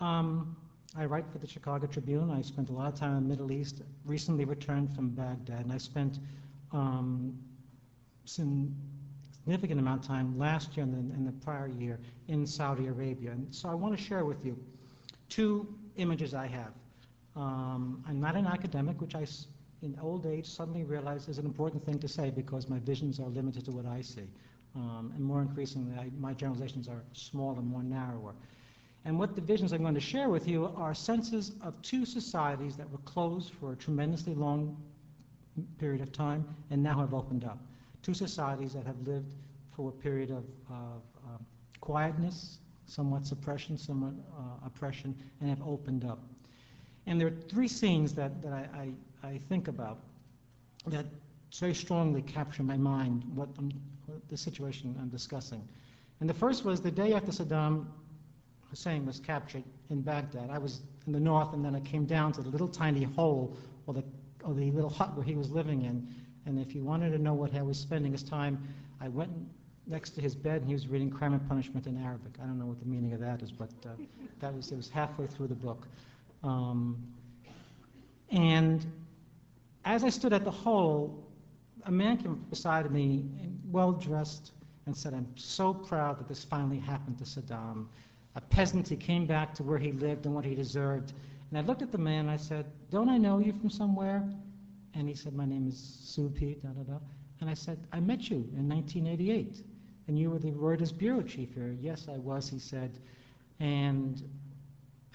Um, I write for the Chicago Tribune. I spent a lot of time in the Middle East. Recently returned from Baghdad, and I spent um, significant amount of time last year and the, and the prior year in Saudi Arabia. And so I want to share with you two images I have. Um, I'm not an academic, which I, in old age, suddenly realized is an important thing to say because my visions are limited to what I see. Um, and more increasingly, I, my generalizations are smaller, more narrower. And what the visions I'm going to share with you are senses of two societies that were closed for a tremendously long period of time and now have opened up. Two societies that have lived for a period of, of um, quietness, somewhat suppression, somewhat uh, oppression, and have opened up. And there are three scenes that, that I, I, I think about that very strongly capture my mind what, what the situation I'm discussing. And the first was the day after Saddam Hussein was captured in Baghdad. I was in the north, and then I came down to the little tiny hole or the, or the little hut where he was living in. And if you wanted to know what he was spending his time, I went next to his bed, and he was reading Crime and Punishment in Arabic. I don't know what the meaning of that is, but uh, that was it was halfway through the book. Um, and as I stood at the hole, a man came beside me, well dressed, and said, "I'm so proud that this finally happened to Saddam." A peasant, he came back to where he lived and what he deserved. And I looked at the man and I said, Don't I know you from somewhere? And he said, My name is Supi, da da da. And I said, I met you in 1988. And you were the Reuters bureau chief here. Yes, I was, he said. And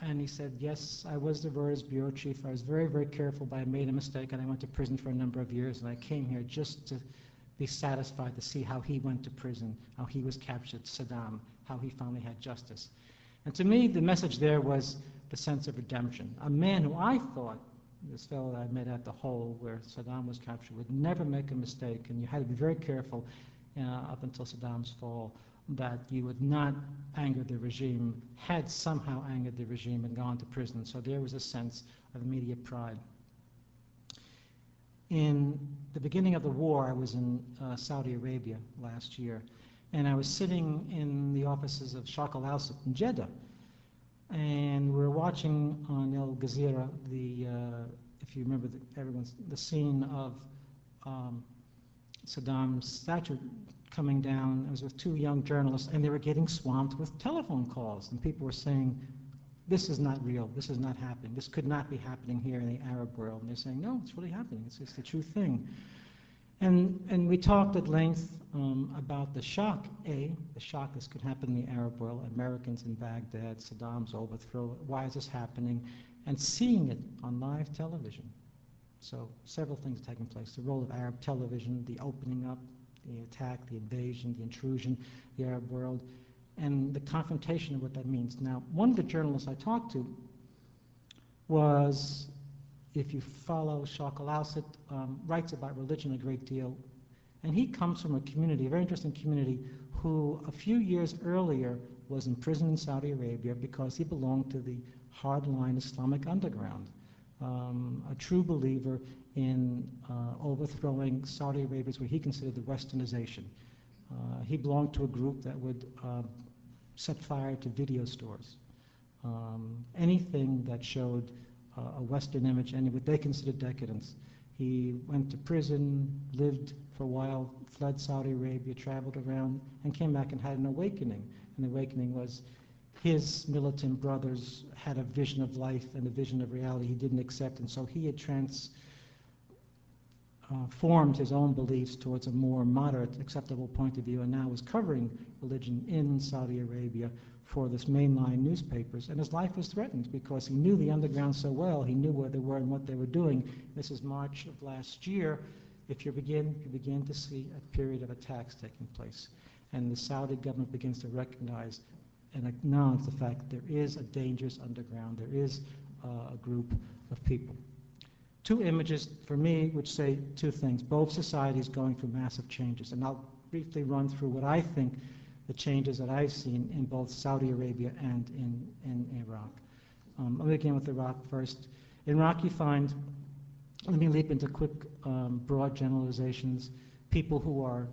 and he said, Yes, I was the Reuters bureau chief. I was very, very careful, but I made a mistake and I went to prison for a number of years. And I came here just to be satisfied to see how he went to prison, how he was captured, Saddam, how he finally had justice. And to me, the message there was the sense of redemption. A man who I thought, this fellow that I met at the hole where Saddam was captured, would never make a mistake, and you had to be very careful uh, up until Saddam's fall that you would not anger the regime, had somehow angered the regime and gone to prison. So there was a sense of immediate pride. In the beginning of the war, I was in uh, Saudi Arabia last year, and I was sitting in the offices of Sharq Al Awsat in Jeddah, and we were watching on Al Jazeera the, uh, if you remember, the, everyone's the scene of um, Saddam's statue coming down. I was with two young journalists, and they were getting swamped with telephone calls, and people were saying, "This is not real. This is not happening. This could not be happening here in the Arab world." And they're saying, "No, it's really happening. It's, it's the true thing." And, and we talked at length um, about the shock, A, the shock this could happen in the Arab world, Americans in Baghdad, Saddam's overthrow, why is this happening, and seeing it on live television. So several things taking place. The role of Arab television, the opening up, the attack, the invasion, the intrusion, the Arab world, and the confrontation of what that means. Now, one of the journalists I talked to was if you follow Sharq Al-Awsat, um, writes about religion a great deal. And he comes from a community, a very interesting community, who a few years earlier was imprisoned in Saudi Arabia because he belonged to the hardline Islamic underground, um, a true believer in uh, overthrowing Saudi Arabia, what he considered the westernization. Uh, he belonged to a group that would uh, set fire to video stores. Um, anything that showed a Western image and what they considered decadence. He went to prison, lived for a while, fled Saudi Arabia, traveled around, and came back and had an awakening. And the awakening was his militant brothers had a vision of life and a vision of reality he didn't accept, and so he had trans uh, his own beliefs towards a more moderate, acceptable point of view, and now was covering religion in Saudi Arabia for this mainline newspapers, and his life was threatened because he knew the underground so well. He knew where they were and what they were doing. This is March of last year. If you begin, you begin to see a period of attacks taking place, and the Saudi government begins to recognize and acknowledge the fact there is a dangerous underground. There is uh, a group of people. Two images for me which say two things. Both societies going through massive changes, and I'll briefly run through what I think the changes that I've seen in both Saudi Arabia and in, in Iraq. Um, let me begin with Iraq first. In Iraq, you find, let me leap into quick, um, broad generalizations, people who are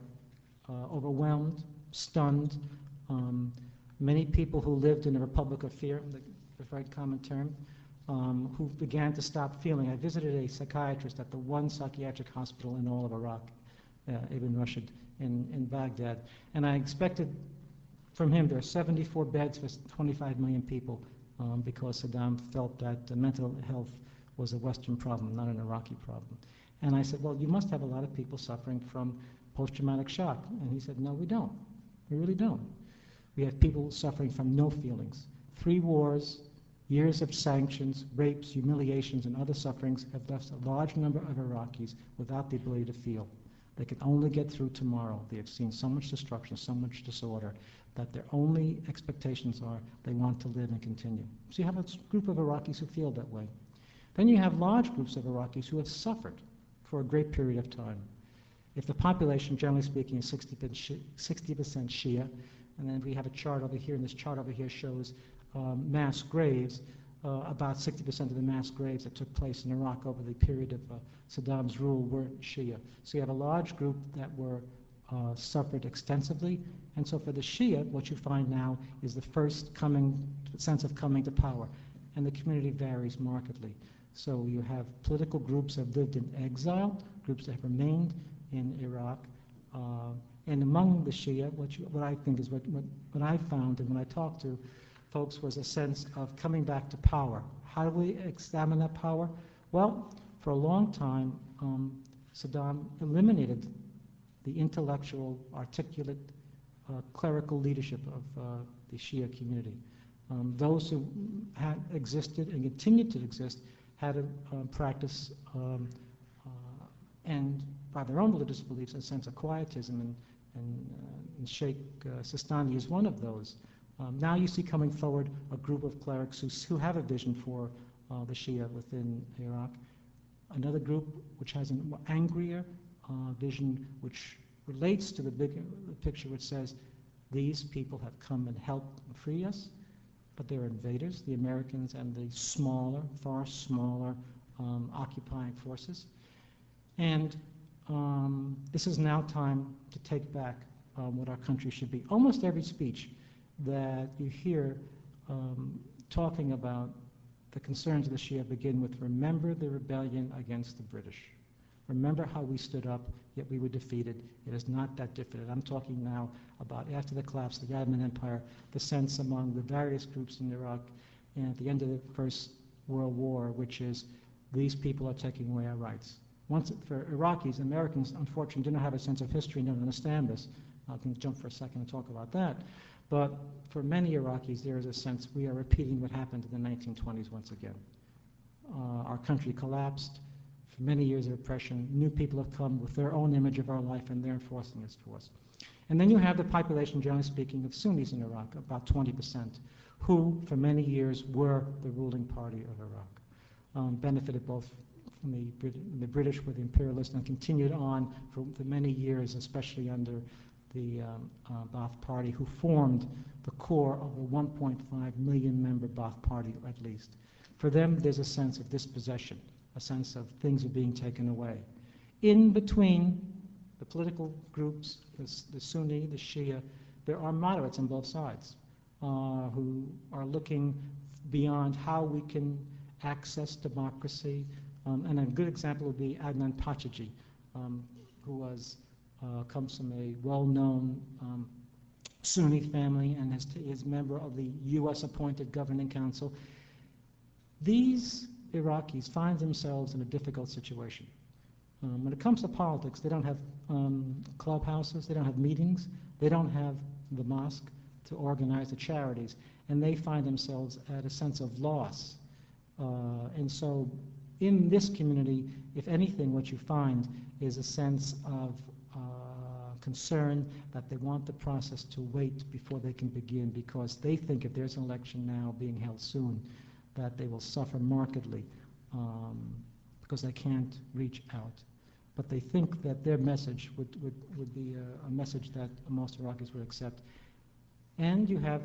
uh, overwhelmed, stunned, um, Many people who lived in a republic of fear, the, the very common term, um, who began to stop feeling. I visited a psychiatrist at the one psychiatric hospital in all of Iraq, uh, Ibn Rushd, in, in Baghdad, and I expected from him there are 74 beds for 25 million people um, because Saddam felt that mental health was a Western problem, not an Iraqi problem. And I said, well, you must have a lot of people suffering from post-traumatic shock. And he said, no, we don't. We really don't. We have people suffering from no feelings. Three wars, years of sanctions, rapes, humiliations, and other sufferings have left a large number of Iraqis without the ability to feel. They can only get through tomorrow. They have seen so much destruction, so much disorder, that their only expectations are they want to live and continue. So you have a group of Iraqis who feel that way. Then you have large groups of Iraqis who have suffered for a great period of time. If the population, generally speaking, is 60% Shia, and then we have a chart over here, and this chart over here shows um, mass graves, about 60% of the mass graves that took place in Iraq over the period of uh, Saddam's rule were Shia. So you have a large group that were uh, suffered extensively, and so for the Shia, what you find now is the first coming sense of coming to power, and the community varies markedly. So you have political groups that have lived in exile, groups that have remained in Iraq, uh, and among the Shia, what, you, what I think is what, what, what I found and when I talked to folks was a sense of coming back to power. How do we examine that power? Well, for a long time, um, Saddam eliminated the intellectual, articulate, uh, clerical leadership of uh, the Shia community. Um, those who had existed and continued to exist had a practice um, uh, and by their own religious beliefs a sense of quietism and, and, uh, and Sheikh uh, Sistani is one of those. Um, now you see coming forward a group of clerics who, who have a vision for uh, the Shia within Iraq. Another group which has an angrier uh, vision which relates to the big picture which says these people have come and helped free us, but they're invaders, the Americans and the smaller, far smaller um, occupying forces. And um, this is now time to take back um, what our country should be. Almost every speech that you hear um, talking about the concerns of the Shia begin with remember the rebellion against the British. Remember how we stood up, yet we were defeated. It is not that different. I'm talking now about after the collapse of the Ottoman Empire, the sense among the various groups in Iraq and at the end of the First World War, which is these people are taking away our rights. Once for Iraqis, Americans unfortunately not have a sense of history and don't understand this. I can jump for a second and talk about that. But for many Iraqis, there is a sense we are repeating what happened in the 1920s once again. Uh, our country collapsed. For many years of oppression, new people have come with their own image of our life and they're enforcing this to us. And then you have the population, generally speaking, of Sunnis in Iraq, about 20%, who for many years were the ruling party of Iraq, um, benefited both from the, Brit- the British with the imperialists and continued on for, for many years, especially under the um, uh, Ba'ath Party, who formed the core of the 1.5 million member Ba'ath Party, at least. For them, there's a sense of dispossession, a sense of things are being taken away. In between the political groups, the, the Sunni, the Shia, there are moderates on both sides uh, who are looking beyond how we can access democracy. Um, and a good example would be Adnan Pachachi, um, who was comes from a well-known um, Sunni family and is, is member of the U.S. appointed governing council. These Iraqis find themselves in a difficult situation. Um, when it comes to politics, they don't have um, clubhouses, they don't have meetings, they don't have the mosque to organize the charities, and they find themselves at a sense of loss. Uh, and so, in this community, if anything, what you find is a sense of concern that they want the process to wait before they can begin because they think if there's an election now being held soon, that they will suffer markedly um, because they can't reach out. But they think that their message would, would, would be a, a message that most Iraqis would accept. And you have,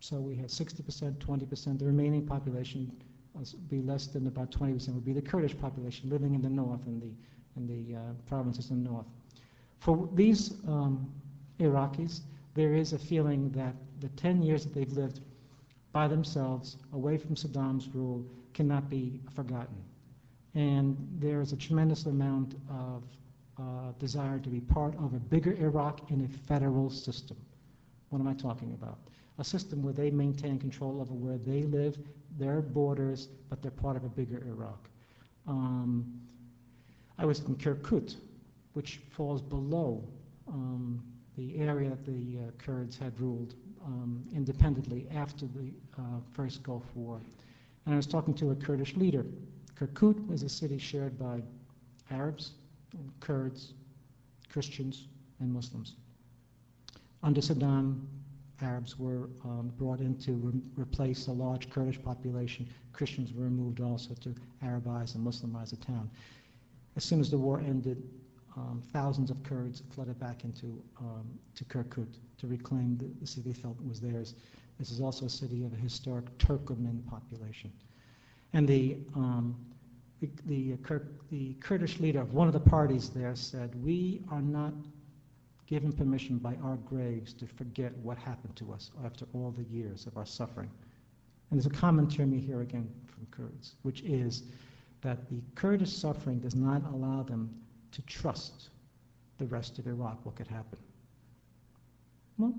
so we have 60%, 20%, the remaining population be less than about 20% would be the Kurdish population living in the north and the, in the uh, provinces in the north. For these um, Iraqis, there is a feeling that the 10 years that they've lived by themselves, away from Saddam's rule, cannot be forgotten. And there is a tremendous amount of uh, desire to be part of a bigger Iraq in a federal system. What am I talking about? A system where they maintain control over where they live, their borders, but they're part of a bigger Iraq. Um, I was in Kirkuk, which falls below um, the area that the uh, Kurds had ruled um, independently after the uh, first Gulf War. And I was talking to a Kurdish leader. Kirkuk was a city shared by Arabs, Kurds, Christians, and Muslims. Under Saddam, Arabs were um, brought in to re replace a large Kurdish population. Christians were removed also to Arabize and Muslimize the town. As soon as the war ended, um, thousands of Kurds flooded back into um, to Kirkuk to reclaim the, the, city they felt was theirs. This is also a city of a historic Turkoman population. And the, um, the, the, uh, the Kurdish leader of one of the parties there said, we are not given permission by our graves to forget what happened to us after all the years of our suffering. And there's a common term you hear again from Kurds, which is that the Kurdish suffering does not allow them to trust the rest of Iraq what could happen. Well,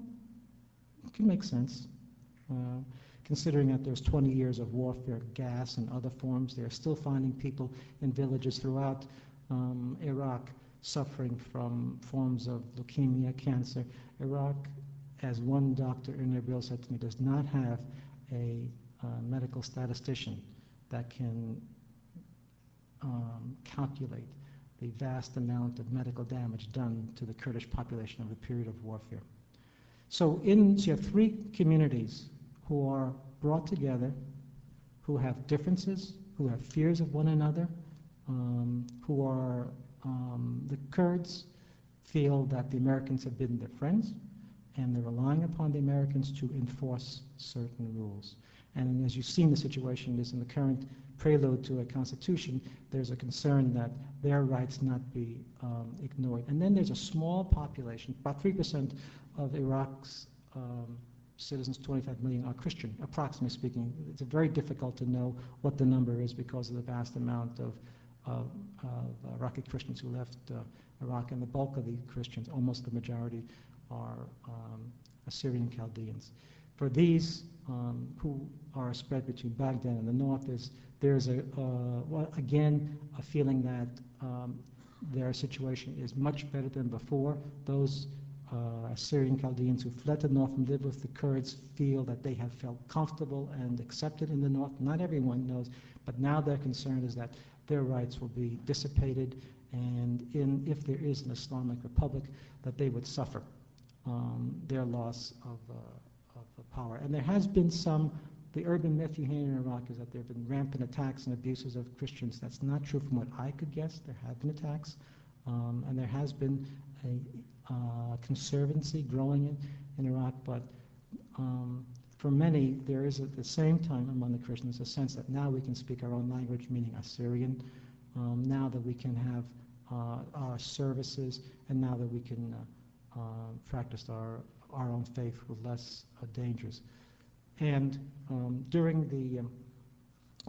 it can make sense. Uh, considering that there's 20 years of warfare, gas and other forms, they're still finding people in villages throughout um, Iraq suffering from forms of leukemia, cancer. Iraq, as one doctor in Erbil said to me, does not have a uh, medical statistician that can um, calculate the vast amount of medical damage done to the Kurdish population over the period of warfare. So, in, so you have three communities who are brought together, who have differences, who have fears of one another, um, who are um, the Kurds feel that the Americans have been their friends, and they're relying upon the Americans to enforce certain rules. And as you've seen, the situation is in the current prelude to a constitution, there's a concern that their rights not be um, ignored. And then there's a small population, about 3% of Iraq's um, citizens, 25 million, are Christian, approximately speaking. It's very difficult to know what the number is because of the vast amount of, of, of Iraqi Christians who left uh, Iraq, and the bulk of the Christians, almost the majority, are um, Assyrian Chaldeans. For these um, who are spread between Baghdad and the north, there's, there's a, uh, well, again, a feeling that um, their situation is much better than before. Those uh, Assyrian Chaldeans who fled the north and lived with the Kurds feel that they have felt comfortable and accepted in the north. Not everyone knows, but now their concern is that their rights will be dissipated, and in, if there is an Islamic Republic, that they would suffer um, their loss of, uh, of power. And there has been some the urban myth you hear in Iraq is that there have been rampant attacks and abuses of Christians. That's not true from what I could guess. There have been attacks, um, and there has been a uh, conservancy growing in, in Iraq, but um, for many, there is at the same time among the Christians a sense that now we can speak our own language, meaning Assyrian, um, now that we can have uh, our services, and now that we can uh, uh practice our, our own faith were less uh, dangers. And um, during the, um,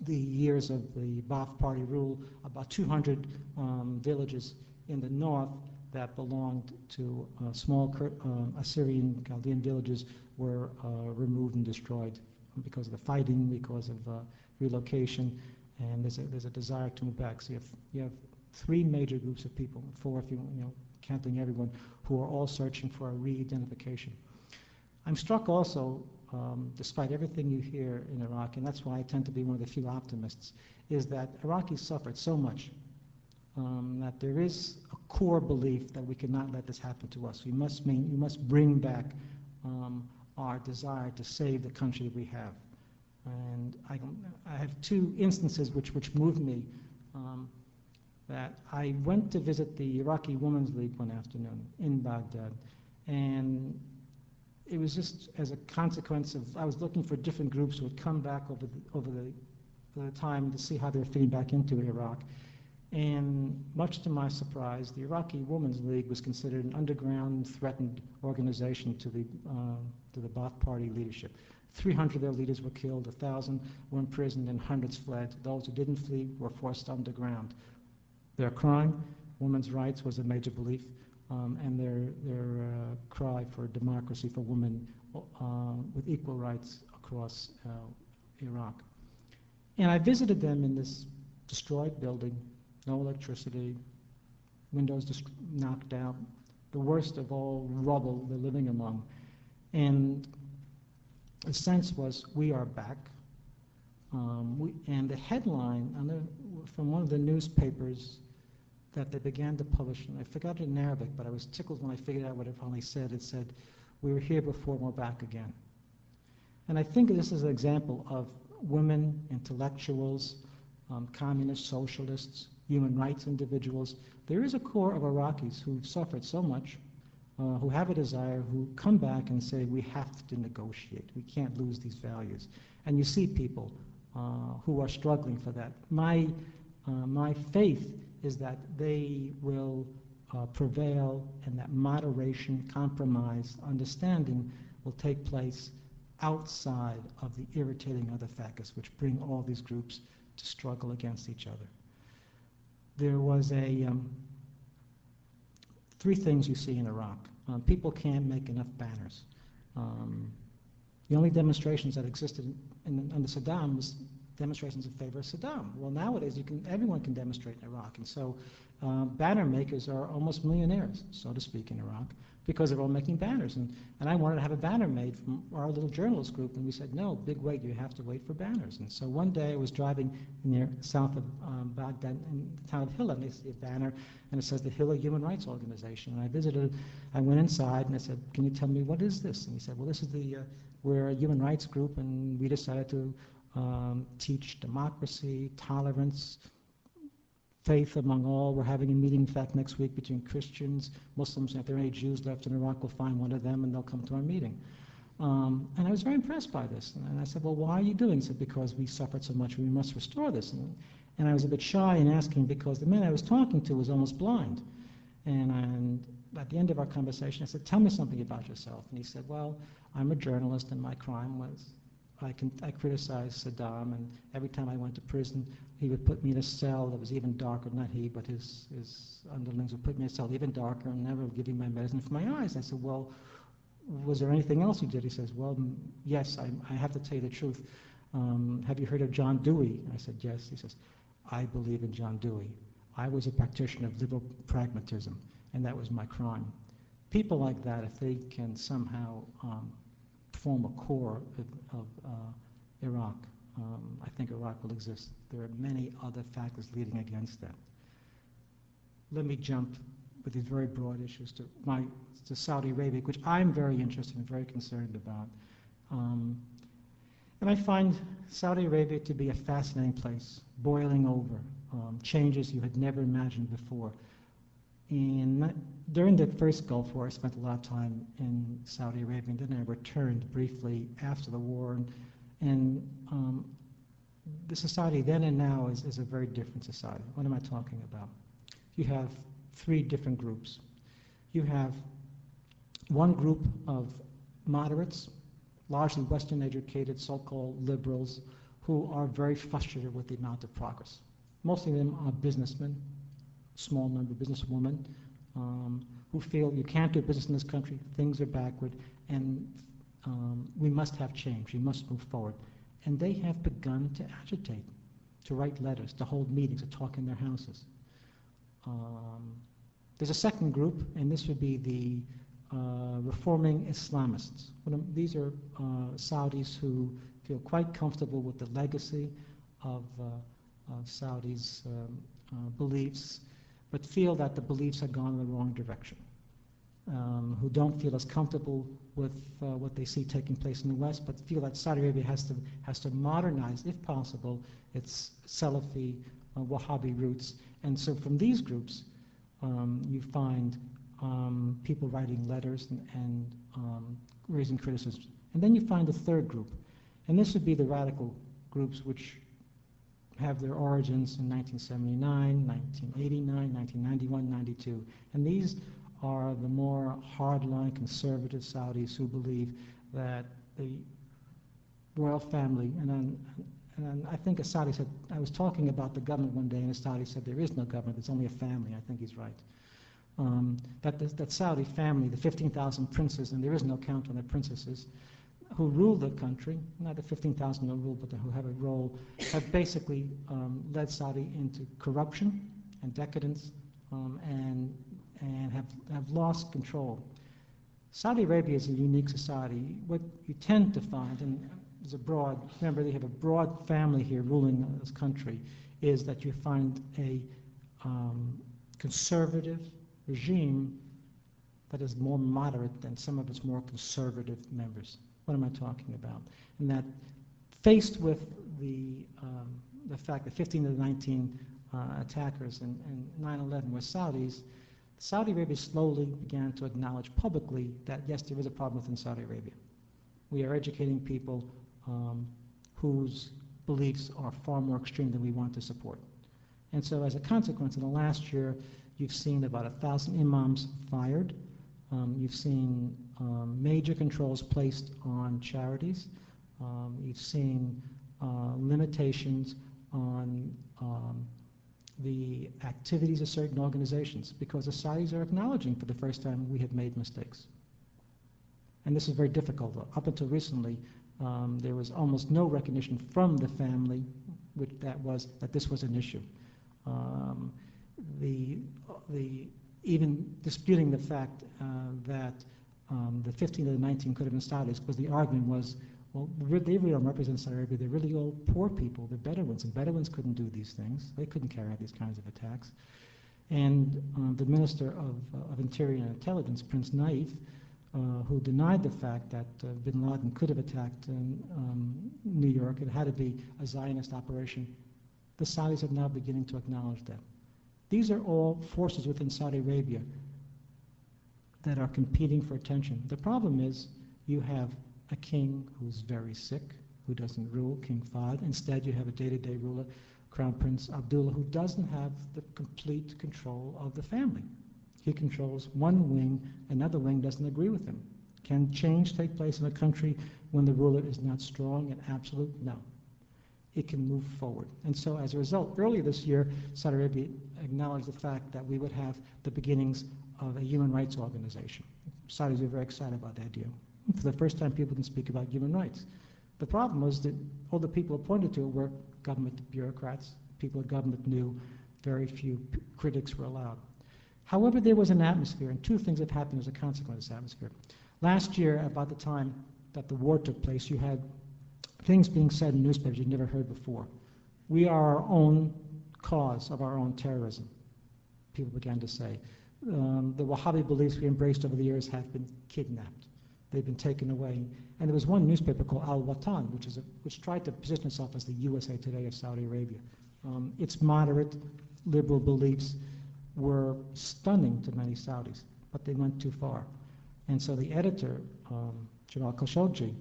the years of the Ba'ath Party rule, about 200 um, villages in the north that belonged to uh, small uh, Assyrian Chaldean villages were uh, removed and destroyed because of the fighting, because of uh, relocation, and there's a, there's a desire to move back. So you have, you have three major groups of people, four if you, you know, counting everyone, who are all searching for a re-identification. I'm struck also um, despite everything you hear in Iraq, and that's why I tend to be one of the few optimists, is that Iraqis suffered so much um, that there is a core belief that we cannot let this happen to us. We must, mean, we must bring back um, our desire to save the country we have. And I, I have two instances which, which moved me. Um, that I went to visit the Iraqi Women's League one afternoon in Baghdad, and it was just as a consequence of I was looking for different groups who would come back over the, over the, the time to see how they were fitting back into Iraq. And much to my surprise, the Iraqi Women's League was considered an underground, threatened organization to the, uh, to the Ba'ath Party leadership. 300 of their leaders were killed, 1,000 were imprisoned, and hundreds fled. Those who didn't flee were forced underground. Their crime, women's rights, was a major belief, um, and their, their uh, cry for democracy for women uh, with equal rights across uh, Iraq. And I visited them in this destroyed building, no electricity, windows knocked out, the worst of all rubble they're living among. And the sense was, we are back. Um, we, and the headline the, from one of the newspapers that they began to publish, and I forgot it in Arabic, but I was tickled when I figured out what it finally said. It said, we were here before, we're back again. And I think this is an example of women, intellectuals, um, communists, socialists, human rights individuals. There is a core of Iraqis who've suffered so much, uh, who have a desire, who come back and say, we have to negotiate. We can't lose these values. And you see people uh, who are struggling for that. My, uh, my faith is that they will uh, prevail and that moderation, compromise, understanding will take place outside of the irritating other factors which bring all these groups to struggle against each other. There was a um, three things you see in Iraq. Um, people can't make enough banners. Um, the only demonstrations that existed in, in, under Saddam was demonstrations in favor of Saddam. Well, nowadays you can everyone can demonstrate in Iraq, and so uh, banner makers are almost millionaires, so to speak, in Iraq because they're all making banners. And, and I wanted to have a banner made from our little journalist group, and we said, no, big wait, you have to wait for banners. And so one day I was driving near south of um, Baghdad in the town of Hilla, and I see a banner, and it says the Hilla Human Rights Organization. And I visited, I went inside, and I said, can you tell me what is this? And he said, well, this is the, uh, we're a human rights group, and we decided to um, teach democracy, tolerance, faith among all. We're having a meeting, in fact, next week between Christians, Muslims, and if there are any Jews left in Iraq, we'll find one of them and they'll come to our meeting. Um, and I was very impressed by this. And I said, well, why are you doing this? Said, because we suffered so much, we must restore this. And, and I was a bit shy in asking because the man I was talking to was almost blind. And, and at the end of our conversation, I said, tell me something about yourself. And he said, well, I'm a journalist and my crime was I, can, I criticized Saddam, and every time I went to prison, he would put me in a cell that was even darker, not he, but his, his underlings would put me in a cell even darker and never give me my medicine for my eyes. I said, well, was there anything else you did? He says, well, yes, I, I have to tell you the truth. Um, have you heard of John Dewey? I said, yes. He says, I believe in John Dewey. I was a practitioner of liberal pragmatism, and that was my crime. People like that, if they can somehow um, form a core of, uh, Iraq, um, I think Iraq will exist. There are many other factors leading against that. Let me jump with these very broad issues to, my, to Saudi Arabia, which I'm very interested and very concerned about. Um, and I find Saudi Arabia to be a fascinating place, boiling over, um, changes you had never imagined before. And during the first Gulf War, I spent a lot of time in Saudi Arabia, and then I returned briefly after the war. And, and um, the society then and now is, is a very different society. What am I talking about? You have three different groups. You have one group of moderates, largely Western educated, so called liberals, who are very frustrated with the amount of progress. Most of them are businessmen, small number of businesswomen, um, who feel you can't do business in this country, things are backward, and um, we must have change, we must move forward. And they have begun to agitate, to write letters, to hold meetings, to talk in their houses. Um, there's a second group, and this would be the uh, reforming Islamists. These are uh, Saudis who feel quite comfortable with the legacy of, uh, of Saudis' um, uh, beliefs, but feel that the beliefs have gone in the wrong direction um, who don't feel as comfortable with uh, what they see taking place in the West, but feel that Saudi Arabia has to, has to modernize, if possible, its Salafi, uh, Wahhabi roots. And so from these groups, um, you find um, people writing letters and, and um, raising criticism. And then you find a third group, and this would be the radical groups which have their origins in 1979, 1989, 1991, 92. And these are the more hardline conservative Saudis who believe that the royal family, and, then, and I think a Saudi said, I was talking about the government one day, and a Saudi said, there is no government, it's only a family. I think he's right. Um, that, that Saudi family, the 15,000 princes, and there is no count on the princesses, who rule the country, not the 15,000 who rule, but who have a role, have basically um, led Saudi into corruption and decadence um, and, and have, have lost control. Saudi Arabia is a unique society. What you tend to find, and is a broad, remember they have a broad family here ruling this country, is that you find a um, conservative regime that is more moderate than some of its more conservative members. What am I talking about? And that faced with the, um, the fact that 15 of the 19 uh, attackers in, in 9-11 were Saudis, Saudi Arabia slowly began to acknowledge publicly that yes, there is a problem within Saudi Arabia. We are educating people um, whose beliefs are far more extreme than we want to support. And so as a consequence, in the last year, you've seen about a thousand imams fired. Um, you've seen major controls placed on charities. Um, you've seen uh, limitations on um, the activities of certain organizations because the Saudis are acknowledging for the first time we have made mistakes. And this is very difficult. Up until recently, um, there was almost no recognition from the family which that was that this was an issue. Um, the, the, even disputing the fact uh, that um, the 15 of the 19 could have been Saudis because the argument was, well, they really don't represent Saudi Arabia. They're really all poor people. They're Bedouins, and Bedouins couldn't do these things. They couldn't carry out these kinds of attacks. And uh, the Minister of, uh, of Interior and Intelligence, Prince Naif, uh, who denied the fact that uh, bin Laden could have attacked in um, New York. It had to be a Zionist operation. The Saudis are now beginning to acknowledge that. These are all forces within Saudi Arabia that are competing for attention. The problem is you have a king who's very sick, who doesn't rule, King Fahd. Instead, you have a day-to-day ruler, Crown Prince Abdullah, who doesn't have the complete control of the family. He controls one wing, another wing doesn't agree with him. Can change take place in a country when the ruler is not strong and absolute? No. It can move forward. And so as a result, earlier this year, Saudi Arabia acknowledged the fact that we would have the beginnings of a human rights organization. Saudis are very excited about the idea. For the first time, people can speak about human rights. The problem was that all the people appointed to it were government bureaucrats, people the government knew, very few critics were allowed. However, there was an atmosphere, and two things have happened as a consequence of this atmosphere. Last year, about the time that the war took place, you had things being said in newspapers you'd never heard before. We are our own cause of our own terrorism, people began to say. Um, the Wahhabi beliefs we embraced over the years have been kidnapped. They've been taken away. And there was one newspaper called Al Watan, which, is a, which tried to position itself as the USA Today of Saudi Arabia. Um, its moderate liberal beliefs were stunning to many Saudis, but they went too far. And so the editor, um, Jamal Khashoggi,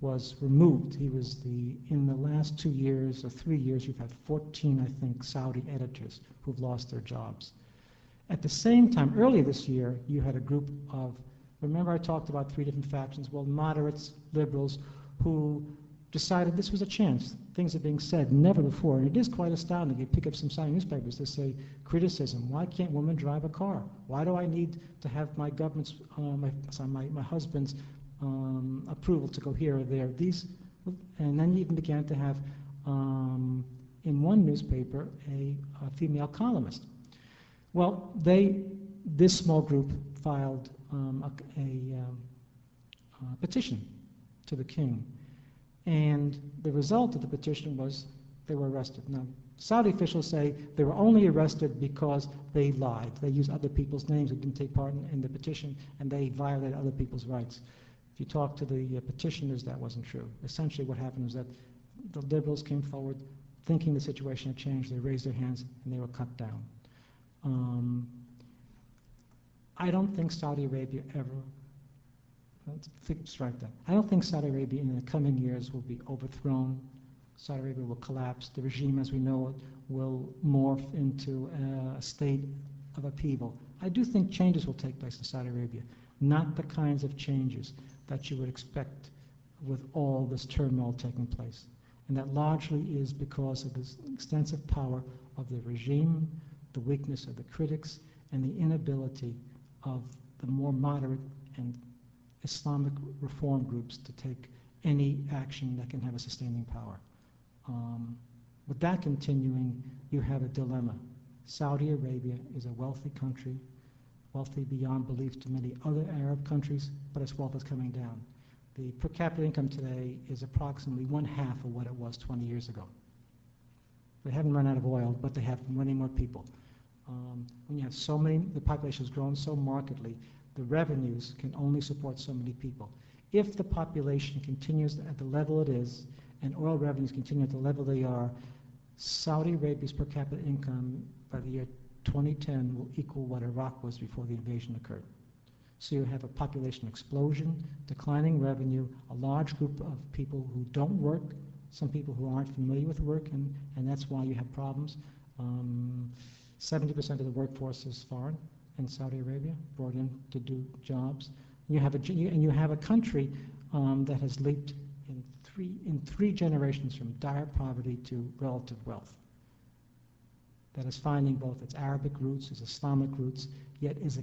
was removed. He was the, in the last two years or three years, you've had 14, I think, Saudi editors who've lost their jobs. At the same time, earlier this year, you had a group of, remember I talked about three different factions, well, moderates, liberals, who decided this was a chance. Things are being said never before, and it is quite astounding. You pick up some Saudi newspapers that say criticism. Why can't women drive a car? Why do I need to have my government's, uh, my, sorry, my, my husband's um, approval to go here or there? These, and then you even began to have, um, in one newspaper, a, a, female columnist. Well, they, this small group filed um, a, a, um, a petition to the king and the result of the petition was they were arrested. Now, Saudi officials say they were only arrested because they lied. They used other people's names who didn't take part in, in the petition, and they violated other people's rights. If you talk to the uh, petitioners, that wasn't true. Essentially, what happened was that the liberals came forward thinking the situation had changed. They raised their hands, and they were cut down. Um, I don't think Saudi Arabia ever Let's strike that. I don't think Saudi Arabia in the coming years will be overthrown, Saudi Arabia will collapse. The regime, as we know it, will morph into a state of upheaval. I do think changes will take place in Saudi Arabia, not the kinds of changes that you would expect with all this turmoil taking place. And that largely is because of the extensive power of the regime, the weakness of the critics, and the inability of the more moderate and Islamic reform groups to take any action that can have a sustaining power. Um, with that continuing, you have a dilemma. Saudi Arabia is a wealthy country, wealthy beyond belief to many other Arab countries, but its wealth is coming down. The per capita income today is approximately one half of what it was 20 years ago. They haven't run out of oil, but they have many more people. Um, when you have so many, the population has grown so markedly, the revenues can only support so many people. If the population continues at the level it is, and oil revenues continue at the level they are, Saudi Arabia's per capita income by the year 2010 will equal what Iraq was before the invasion occurred. So you have a population explosion, declining revenue, a large group of people who don't work, some people who aren't familiar with work, and, and that's why you have problems. Um, 70% of the workforce is foreign in Saudi Arabia, brought in to do jobs. You have a, and you have a country um, that has leaped in three, in three generations from dire poverty to relative wealth. That is finding both its Arabic roots, its Islamic roots, yet is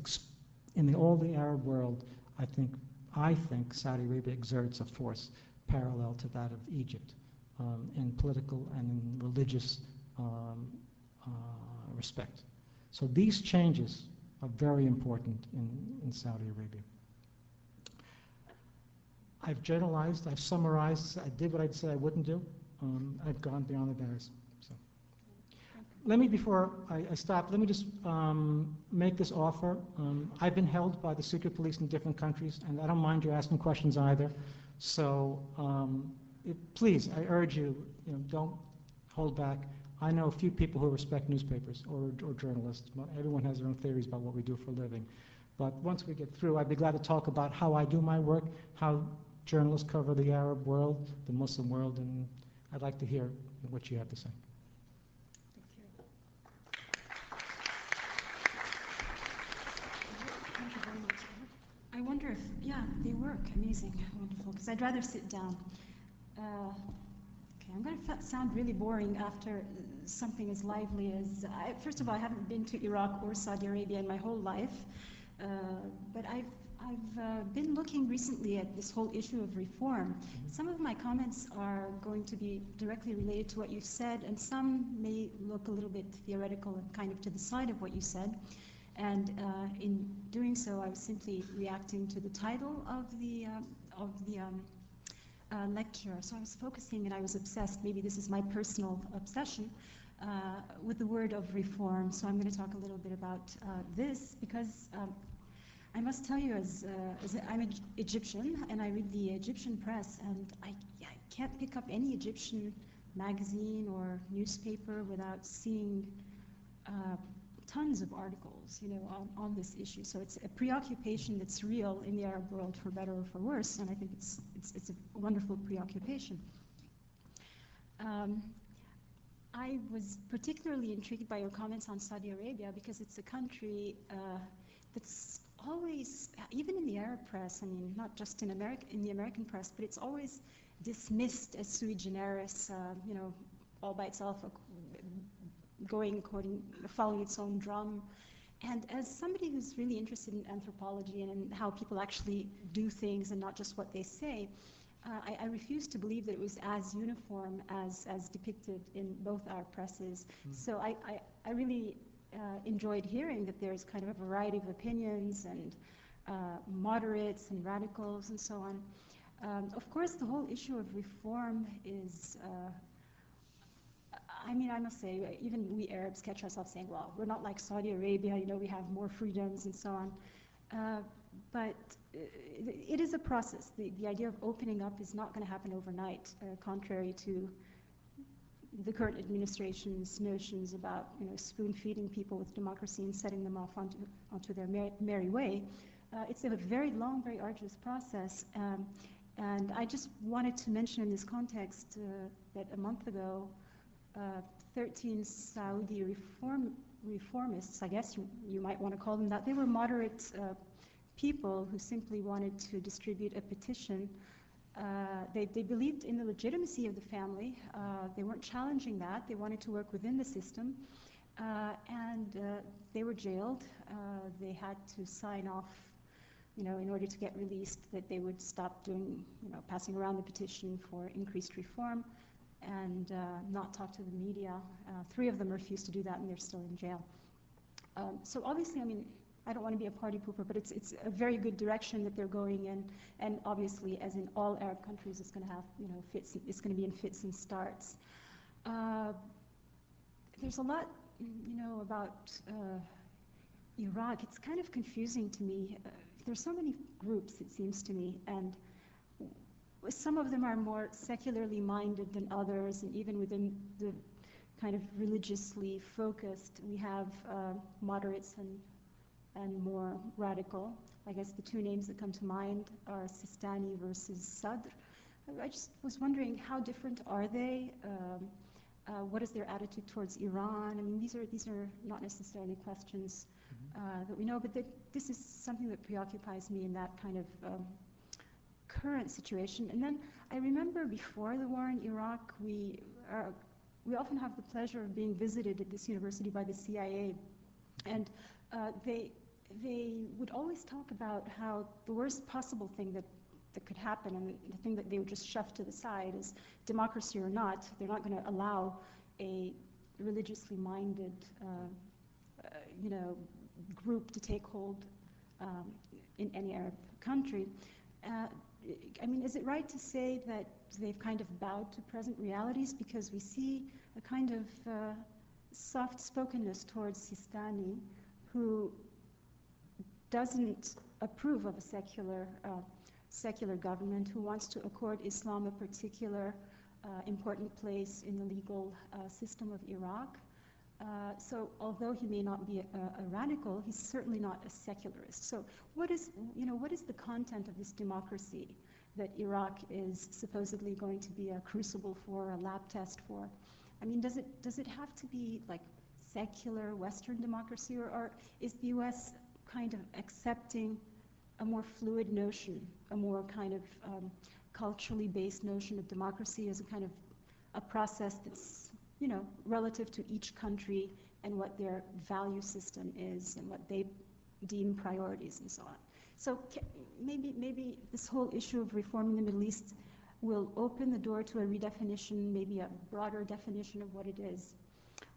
in the, all the Arab world, I think, I think Saudi Arabia exerts a force parallel to that of Egypt um, in political and in religious um, uh, respect. So these changes are very important in, in Saudi Arabia. I've generalized, I've summarized, I did what I'd said I wouldn't do. Um, I've gone beyond the barriers. So, let me, before I, I stop, let me just um, make this offer. Um, I've been held by the secret police in different countries, and I don't mind you asking questions either. So, um, it, please, I urge you, you know, don't hold back. I know a few people who respect newspapers or, or journalists. Everyone has their own theories about what we do for a living. But once we get through, I'd be glad to talk about how I do my work, how journalists cover the Arab world, the Muslim world, and I'd like to hear what you have to say. Thank you. I wonder if, yeah, they work. Amazing. Wonderful. Because I'd rather sit down. Uh, okay, I'm going to sound really boring after something as lively as. I, first of all, I haven't been to Iraq or Saudi Arabia in my whole life, uh, but I've I've uh, been looking recently at this whole issue of reform. Mm-hmm. Some of my comments are going to be directly related to what you said, and some may look a little bit theoretical and kind of to the side of what you said. And uh, in doing so, I was simply reacting to the title of the uh, of the um, uh, lecture. So I was focusing, and I was obsessed. Maybe this is my personal obsession. Uh, with the word of reform. So I'm going to talk a little bit about uh, this because um, I must tell you, as, uh, as I'm an Egyptian and I read the Egyptian press, and I, I can't pick up any Egyptian magazine or newspaper without seeing uh, tons of articles, you know, on, on this issue. So it's a preoccupation that's real in the Arab world, for better or for worse, and I think it's it's, it's a wonderful preoccupation. Um, I was particularly intrigued by your comments on Saudi Arabia because it's a country uh, that's always, even in the Arab press, I mean, not just in America, in the American press, but it's always dismissed as sui generis, uh, you know, all by itself, going according, following its own drum. And as somebody who's really interested in anthropology and in how people actually do things and not just what they say, uh, I, I, refuse to believe that it was as uniform as, as depicted in both our presses. Mm. So I, I, I really uh, enjoyed hearing that there's kind of a variety of opinions and uh, moderates and radicals and so on. Um, of course, the whole issue of reform is, uh, I mean, I must say, even we Arabs catch ourselves saying, well, we're not like Saudi Arabia, you know, we have more freedoms and so on. Uh, but uh, it is a process. The, the idea of opening up is not going to happen overnight, uh, contrary to the current administration's notions about you know, spoon feeding people with democracy and setting them off onto, onto their merry, merry way. Uh, it's a very long, very arduous process. Um, And I just wanted to mention in this context uh, that a month ago, uh, 13 Saudi reform, reformists, I guess you, you might want to call them that, they were moderate uh, people who simply wanted to distribute a petition. Uh, they, they believed in the legitimacy of the family. Uh, they weren't challenging that. They wanted to work within the system. Uh, and they were jailed. They had to sign off, you know, in order to get released, that they would stop doing, you know, passing around the petition for increased reform and uh, not talk to the media. Uh, three of them refused to do that, and they're still in jail. Um, so obviously, I mean, I don't want to be a party pooper, but it's it's a very good direction that they're going in, and obviously, as in all Arab countries, it's going to have, you know, fits. It's going to be in fits and starts. Uh, there's a lot you know, about uh, Iraq, it's kind of confusing to me. Uh, there's so many groups, it seems to me, and some of them are more secularly minded than others, and even within the kind of religiously focused, we have uh, moderates and and more radical. I guess the two names that come to mind are Sistani versus Sadr. I just was wondering how different are they? Um, uh, what is their attitude towards Iran? I mean, these are these are not necessarily questions mm-hmm. uh, that we know, but this is something that preoccupies me in that kind of um, current situation. And then I remember before the war in Iraq, we are, we often have the pleasure of being visited at this university by the CIA, and uh, they they would always talk about how the worst possible thing that that could happen, and the thing that they would just shove to the side is democracy or not, they're not going to allow a religiously minded, uh, uh, you know, group to take hold um, in any Arab country. Uh, I mean, is it right to say that they've kind of bowed to present realities because we see a kind of uh, soft spokenness towards Sistani, who doesn't approve of a secular uh, secular government who wants to accord Islam a particular uh, important place in the legal uh, system of Iraq. Uh, so although he may not be a, a, radical, he's certainly not a secularist. So what is, you know, what is the content of this democracy that Iraq is supposedly going to be a crucible for, a lab test for? I mean, does it, does it have to be like secular Western democracy, or, or is the U.S. kind of accepting a more fluid notion, a more kind of um, culturally based notion of democracy as a kind of a process that's, you know, relative to each country and what their value system is and what they deem priorities and so on. So maybe, maybe this whole issue of reforming the Middle East will open the door to a redefinition, maybe a broader definition of what it is.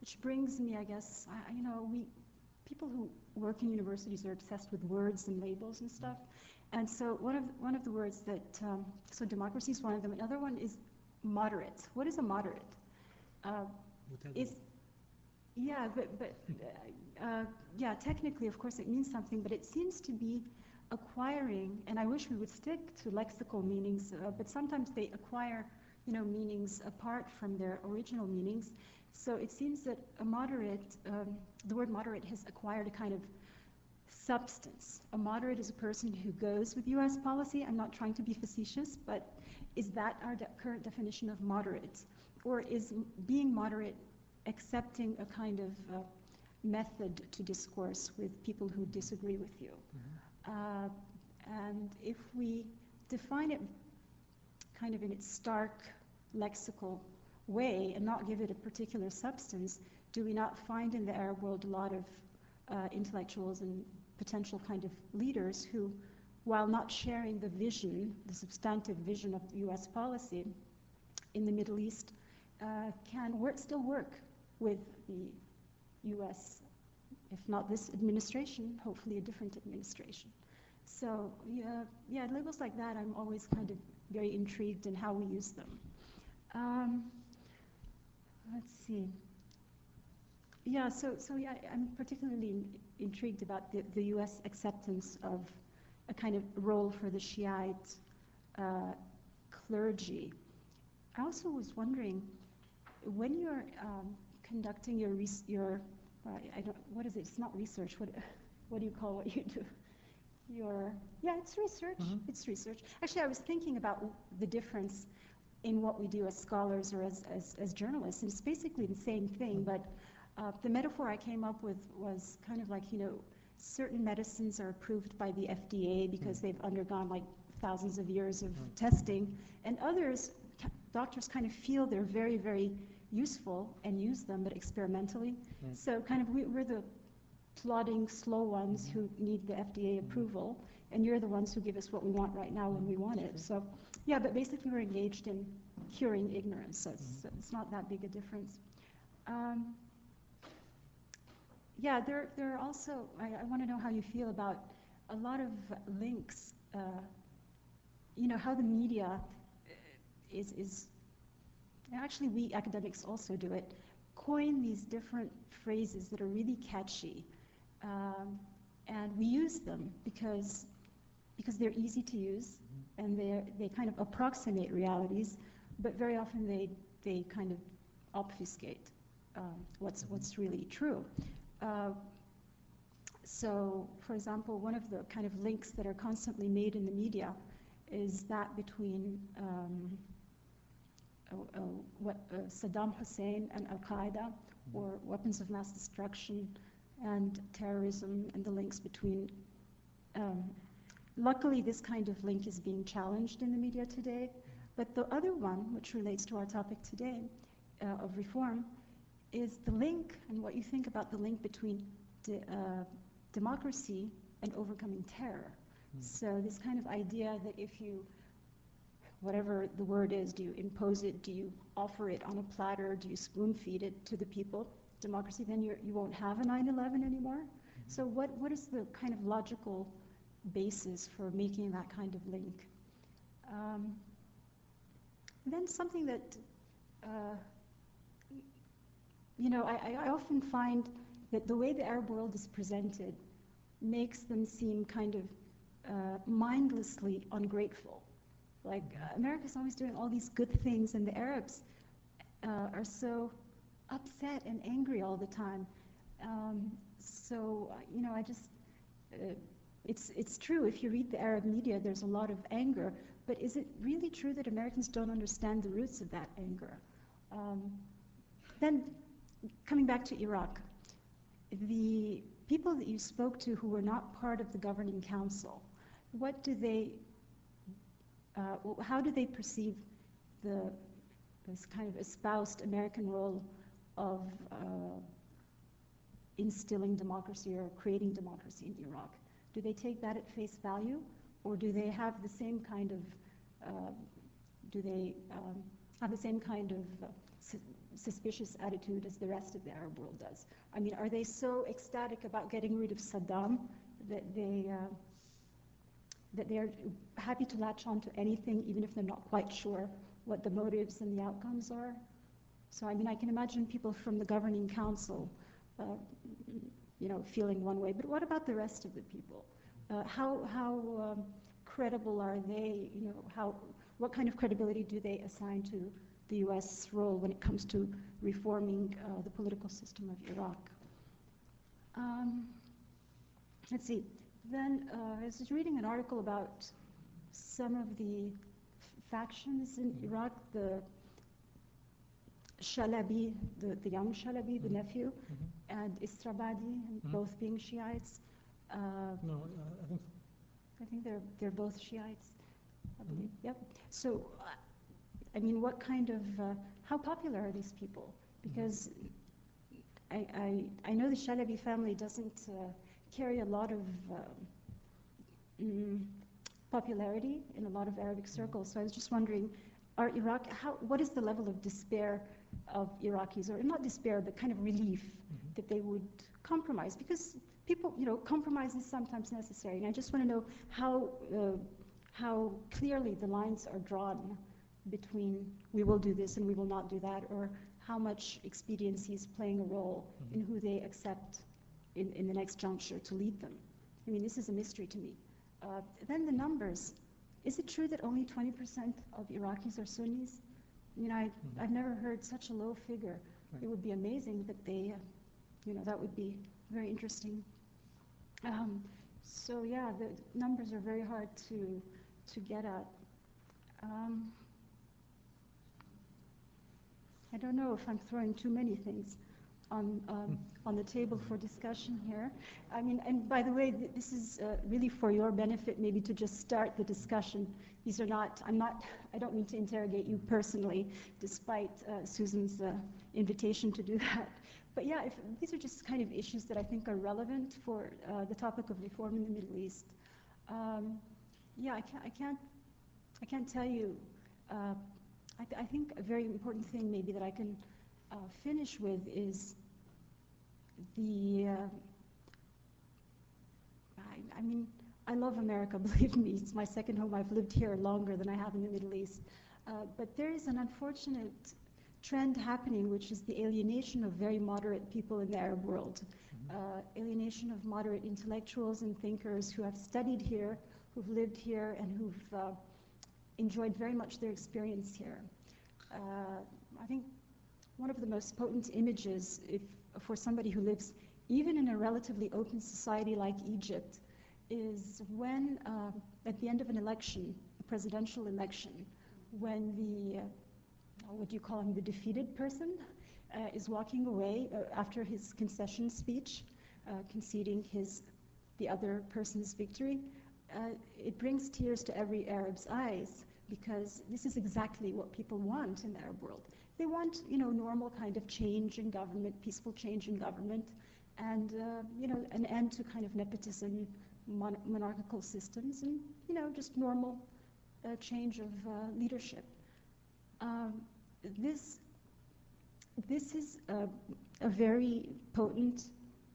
Which brings me, I guess, I, you know, we, people who work in universities are obsessed with words and labels and stuff. And so one of one of the words that um, so democracy is one of them. Another one is moderate. What is a moderate? Uh, is yeah, but but uh, yeah, technically, of course, it means something, but it seems to be acquiring. And I wish we would stick to lexical meanings, uh, but sometimes they acquire, you know, meanings apart from their original meanings. So it seems that a moderate, um, the word moderate has acquired a kind of substance. A moderate is a person who goes with U.S. policy. I'm not trying to be facetious, but is that our de- current definition of moderate? Or is being moderate accepting a kind of uh, method to discourse with people who disagree with you? Mm-hmm. Uh, and if we define it kind of in its stark lexical way and not give it a particular substance, do we not find in the Arab world a lot of uh, intellectuals and potential kind of leaders who, while not sharing the vision, the substantive vision of U.S. policy in the Middle East, can work, still work with the U.S., if not this administration, hopefully a different administration. So yeah, yeah, labels like that, I'm always kind of very intrigued in how we use them. Um, let's see. Yeah, so, so yeah, I'm particularly in, intrigued about the, the U.S. acceptance of a kind of role for the Shiite uh, clergy. I also was wondering, when you're um, conducting your, your uh, I don't, what is it? It's not research. What, what do you call what you do? your, yeah, it's research. Mhm. It's research. Actually, I was thinking about the difference in what we do as scholars or as, as, as journalists, and it's basically the same thing, but uh, the metaphor I came up with was kind of like, you know, certain medicines are approved by the FDA because they've undergone like thousands of years of Mm. testing, and others, ca- doctors kind of feel they're very, very useful and use them, but experimentally. Right. So kind of we, we're the plodding, slow ones who need the FDA approval, and you're the ones who give us what we want right now when we want it. So, yeah, but basically we're engaged in curing ignorance, so it's, so it's not that big a difference. Um, yeah, there, there are also, I, I want to know how you feel about a lot of links, uh, you know, how the media uh, is, is, and actually we academics also do it, coin these different phrases that are really catchy. Um, and we use them because, because they're easy to use and they they kind of approximate realities, but very often they, they kind of obfuscate um, what's, what's really true. Uh, so, for example, one of the kind of links that are constantly made in the media is that between um, uh, uh, what, uh, Saddam Hussein and Al Qaeda, or weapons of mass destruction and terrorism, and the links between. Um, luckily, this kind of link is being challenged in the media today. But the other one, which relates to our topic today uh, of reform, is the link and what you think about the link between de- uh, democracy and overcoming terror. So, this kind of idea that if you, whatever the word is, do you impose it, do you offer it on a platter, do you spoon feed it to the people, democracy, then you're, you won't have a 9 11 anymore. So, what, what is the kind of logical basis for making that kind of link? Um, then something that, uh, you know, I, I often find that the way the Arab world is presented makes them seem kind of uh, mindlessly ungrateful. Like uh, America's always doing all these good things, and the Arabs uh, are so upset and angry all the time. Um, so uh, you know, I just uh, it's it's true. If you read the Arab media, there's a lot of anger. But is it really true that Americans don't understand the roots of that anger? Um, then, coming back to Iraq, the people that you spoke to who were not part of the governing council, what do they, uh, how do they perceive the this kind of espoused American role of uh, instilling democracy or creating democracy in Iraq? Do they take that at face value, or do they have the same kind of, uh, do they um, have the same kind of uh, su- suspicious attitude as the rest of the Arab world does? I mean, are they so ecstatic about getting rid of Saddam that they uh, that they are happy to latch on to anything, even if they're not quite sure what the motives and the outcomes are? So, I mean, I can imagine people from the governing council, uh, you know, feeling one way. But what about the rest of the people? Uh, how how um, credible are they? You know, how what kind of credibility do they assign to the U.S. role when it comes to reforming uh, the political system of Iraq? Um, let's see. Then uh, I was reading an article about some of the f- factions in Iraq. The Chalabi, the, the young Chalabi, the Mhm. nephew, Mhm. and Istrabadi, and Mhm. both being Shiites. Uh, No, uh, I think I think they're they're both Shiites, I believe. Yep. So, uh, I mean, what kind of uh, how popular are these people? Because I, I I know the Chalabi family doesn't uh, carry a lot of um, mm, popularity in a lot of Arabic circles. So I was just wondering, are Iraq how what is the level of despair of Iraqis, or not despair, but kind of relief Mhm. that they would compromise because people, you know, compromise is sometimes necessary. And I just want to know how uh, how clearly the lines are drawn between we will do this and we will not do that, or how much expediency is playing a role Mhm. in who they accept in, in the next juncture to lead them. I mean, this is a mystery to me. Uh, then the numbers. Is it true that only 20% of Iraqis are Sunnis? You know, I, Mhm. I've never heard such a low figure. Right. It would be amazing that they, uh, you know, that would be very interesting. Um, so yeah, the numbers are very hard to to get at. Um, I don't know if I'm throwing too many things on um, on the table for discussion here. I mean, and by the way, th- this is uh, really for your benefit, maybe to just start the discussion. These are not. I'm not. I don't mean to interrogate you personally, despite uh, Susan's uh, invitation to do that. But yeah, if, these are just kind of issues that I think are relevant for uh, the topic of reform in the Middle East. Um, yeah, I can't. I can't. I can't tell you. Uh, I, th- I think a very important thing, maybe that I can uh, finish with is the. Uh, I, I mean, I love America. Believe me, it's my second home. I've lived here longer than I have in the Middle East. Uh, but there is an unfortunate trend happening, which is the alienation of very moderate people in the Arab world. Uh, alienation of moderate intellectuals and thinkers who have studied here, who've lived here, and who've uh, enjoyed very much their experience here. Uh, I think one of the most potent images if, for somebody who lives even in a relatively open society like Egypt is when, uh, at the end of an election, a presidential election, when the uh, what do you call him, the defeated person, uh, is walking away uh, after his concession speech, uh, conceding his, the other person's victory, uh, it brings tears to every Arab's eyes because this is exactly what people want in the Arab world. They want, you know, normal kind of change in government, peaceful change in government, and, uh, you know, an end to kind of nepotism, mon- monarchical systems, and, you know, just normal uh, change of leadership. Um, this, this is a, a very potent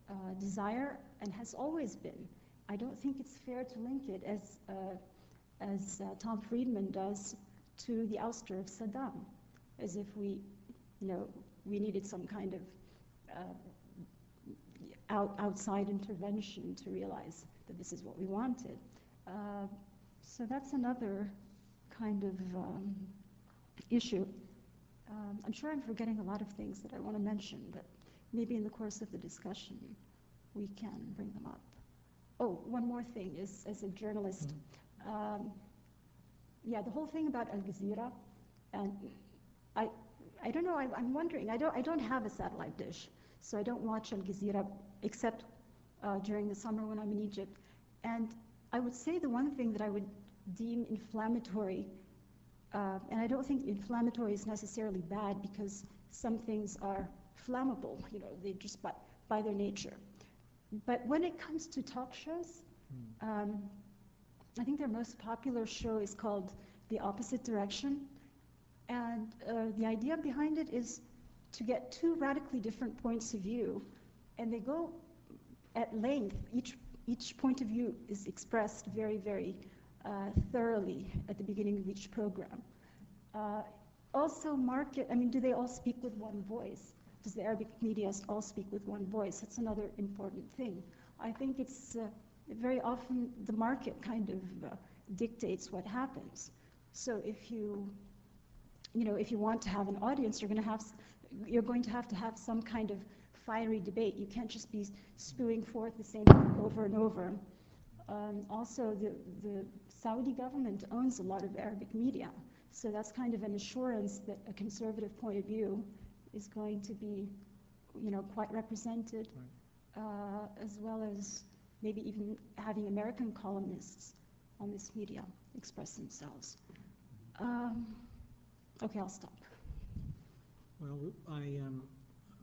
uh, desire and has always been. I don't think it's fair to link it as, uh, as uh, Tom Friedman does to the ouster of Saddam, as if we, you know, we needed some kind of uh, out, outside intervention to realize that this is what we wanted. Uh, so that's another kind of um, issue. Um, I'm sure I'm forgetting a lot of things that I want to mention, but maybe in the course of the discussion we can bring them up. Oh, one more thing is, as a journalist, mm-hmm. um, yeah, the whole thing about Al Jazeera, and I, I don't know. I, am wondering. I don't. I don't have a satellite dish, so I don't watch Al Jazeera except uh, during the summer when I'm in Egypt. And I would say the one thing that I would deem inflammatory uh, and I don't think inflammatory is necessarily bad because some things are flammable, you know, they just by, by their nature. But when it comes to talk shows, hmm. um, I think their most popular show is called The Opposite Direction. And uh, the idea behind it is to get two radically different points of view, and they go at length. Each, each point of view is expressed very, very uh, thoroughly at the beginning of each program. Uh, also market, I mean, do they all speak with one voice? Does the Arabic media all speak with one voice? That's another important thing. I think it's uh, very often the market kind of uh, dictates what happens. So if you, you know, if you want to have an audience, you're going to have, you're going to have to have some kind of fiery debate. You can't just be spewing forth the same thing over and over. Um, also, the, the Saudi government owns a lot of Arabic media, so that's kind of an assurance that a conservative point of view is going to be, you know, quite represented, right. uh, as well as maybe even having American columnists on this media express themselves. Um, okay, I'll stop. Well, I um,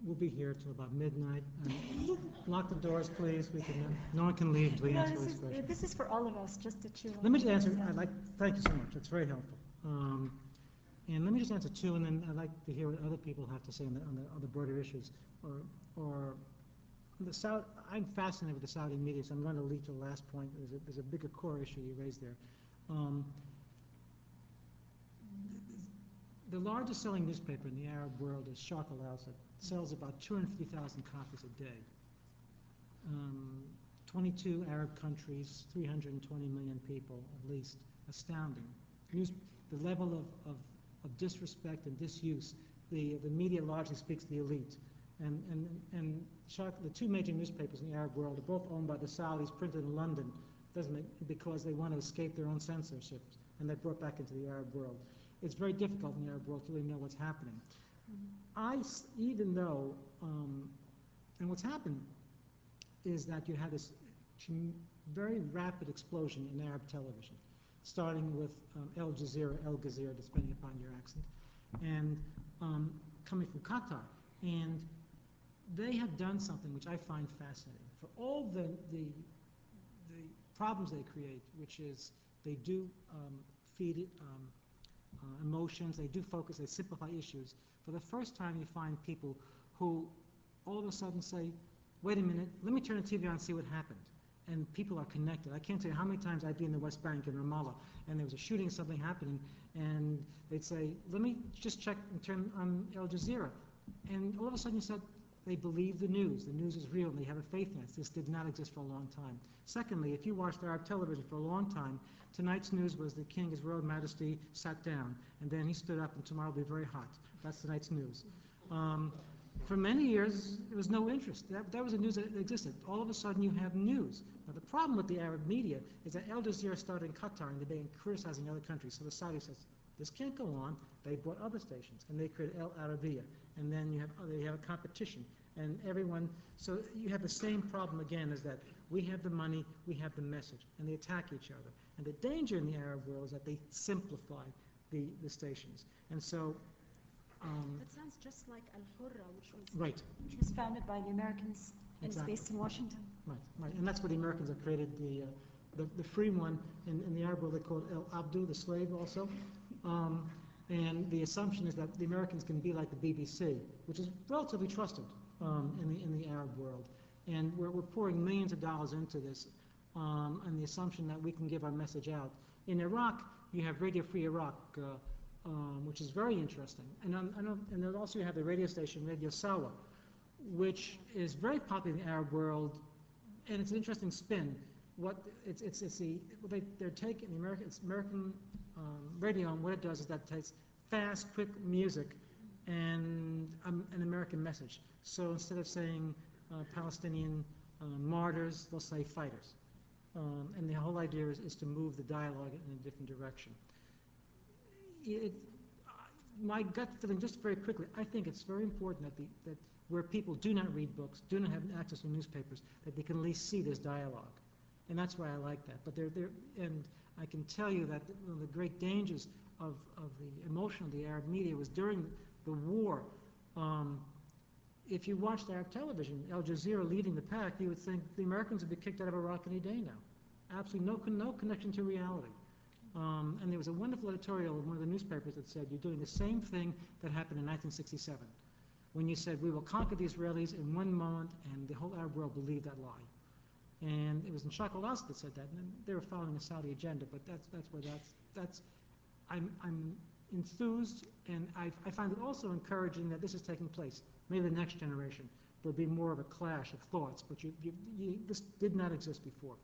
we'll be here till about midnight. And lock the doors, please. We can, no one can leave until you no, answer this, this is, question. this is for all of us, just to chew Let me just answer. I'd like. Thank you so much. That's very helpful. Um, and let me just answer two, and then I'd like to hear what other people have to say on the, on the, on the broader issues. Or, or the Saudi, I'm fascinated with the Saudi media, so I'm going to lead to the last point. There's a, there's a bigger core issue you raised there. Um, the largest selling newspaper in the Arab world is Sharq al-Awsat it sells about 250,000 copies a day. Um, 22 Arab countries, 320 million people at least. Astounding. News, the level of, of, of, disrespect and disuse, the, the media largely speaks to the elite. And, and, and Sharq, the two major newspapers in the Arab world are both owned by the Saudis, printed in London, doesn't because they want to escape their own censorship, and they're brought back into the Arab world. It's very difficult in the Arab world to really know what's happening. I, even though, um, and what's happened is that you had this very rapid explosion in Arab television, starting with um, Al Jazeera, Al Jazeera, depending upon your accent, and um, coming from Qatar. And they have done something which I find fascinating. For all the, the, the problems they create, which is they do um, feed it, um, Uh, emotions, they do focus, they simplify issues. For the first time, you find people who all of a sudden say, wait a minute, let me turn the TV on and see what happened. And people are connected. I can't tell you how many times I'd be in the West Bank in Ramallah, and there was a shooting, something happening, and they'd say, let me just check and turn on Al Jazeera. And all of a sudden you said, they believe the news. The news is real, and they have a faith in it. This did not exist for a long time. Secondly, if you watched Arab television for a long time, tonight's news was the king, His Royal Majesty, sat down, and then he stood up, and tomorrow will be very hot. That's tonight's news. Um, for many years, there was no interest. That, that was the news that existed. All of a sudden, you have news. Now, the problem with the Arab media is that Al Jazeera started in Qatar, and they began criticizing other countries. So the Saudi says, this can't go on. They bought other stations, and they created El Arabiya. And then you have, they have a competition, and everyone, so you have the same problem again, is that we have the money, we have the message, and they attack each other. And the danger in the Arab world is that they simplify the, the stations. And so, um, That sounds just like Al Hurra, which was right, which was founded by the Americans and is Exactly. based in Washington. Right, right, and that's what the Americans have created, the, uh, the, the free one, in, in the Arab world, they call it El Abdu, the slave also. Um, and the assumption is that the Americans can be like the BBC, which is relatively trusted, um, in the, in the Arab world. And we're, we're pouring millions of dollars into this, um, the assumption that we can give our message out. In Iraq, you have Radio Free Iraq, uh, um, which is very interesting. And, on, and, on- and then also you have the radio station, Radio Sawa, which is very popular in the Arab world, and it's an interesting spin. What it's it's it's the they they're taking the American American um, radio, and what it does is that it takes fast, quick music and um, an American message. So instead of saying uh, Palestinian uh, martyrs, they'll say fighters. Um, and the whole idea is, is to move the dialogue in a different direction. It, my gut feeling, just very quickly, I think it's very important that, the, that where people do not read books, do not have access to newspapers, that they can at least see this dialogue. And that's why I like that. But they're, they're, and I can tell you that one of the great dangers of, of the emotion of the Arab media was during the war. Um, if you watched Arab television, Al Jazeera leading the pack, you would think the Americans would be kicked out of Iraq any day now. Absolutely no, no connection to reality. Um, and there was a wonderful editorial in one of the newspapers that said, you're doing the same thing that happened in 1967, when you said, we will conquer the Israelis in one moment, and the whole Arab world believed that lie. And it was in Sharq Al Awsat that said that, and they were following a Saudi agenda, but that's, that's where that's, that's, I'm, I'm enthused, and I, I find it also encouraging that this is taking place. Maybe the next generation, there'll be more of a clash of thoughts, but you, you, you, this did not exist before.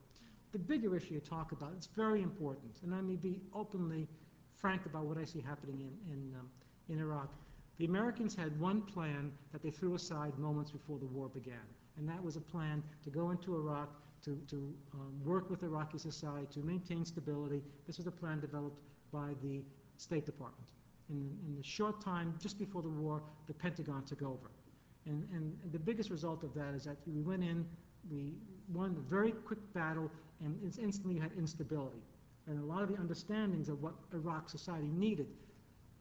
The bigger issue you talk about, it's very important, and let me be openly frank about what I see happening in, in, um, in Iraq. The Americans had one plan that they threw aside moments before the war began, and that was a plan to go into Iraq, to, to um, work with Iraqi society, to maintain stability. This was a plan developed by the State Department. In, in the short time just before the war, the Pentagon took over. And, and the biggest result of that is that we went in, we won a very quick battle, and ins- instantly had instability. And a lot of the understandings of what Iraq society needed,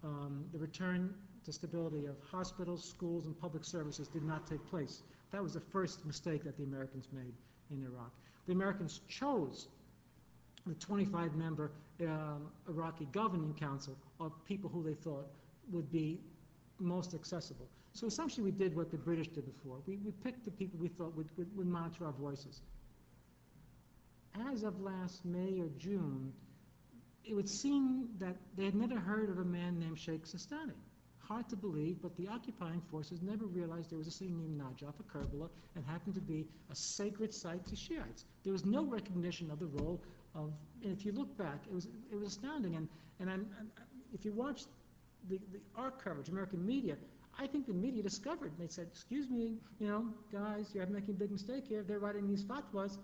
um, the return to stability of hospitals, schools, and public services did not take place. That was the first mistake that the Americans made in Iraq. The Americans chose the 25-member um, Iraqi governing council of people who they thought would be most accessible. So essentially we did what the British did before. We, we picked the people we thought would, would, would monitor our voices. As of last May or June, it would seem that they had never heard of a man named Sheikh Sistani. Hard to believe, but the occupying forces never realized there was a city named Najaf, a Kerbala, and happened to be a sacred site to Shiites. There was no recognition of the role of, and if you look back, it was, it was astounding. And, and I'm, if you watch the, the, our coverage, American media, I think the media discovered, they said, excuse me, you know, guys, you're making a big mistake here, they're writing these fatwas,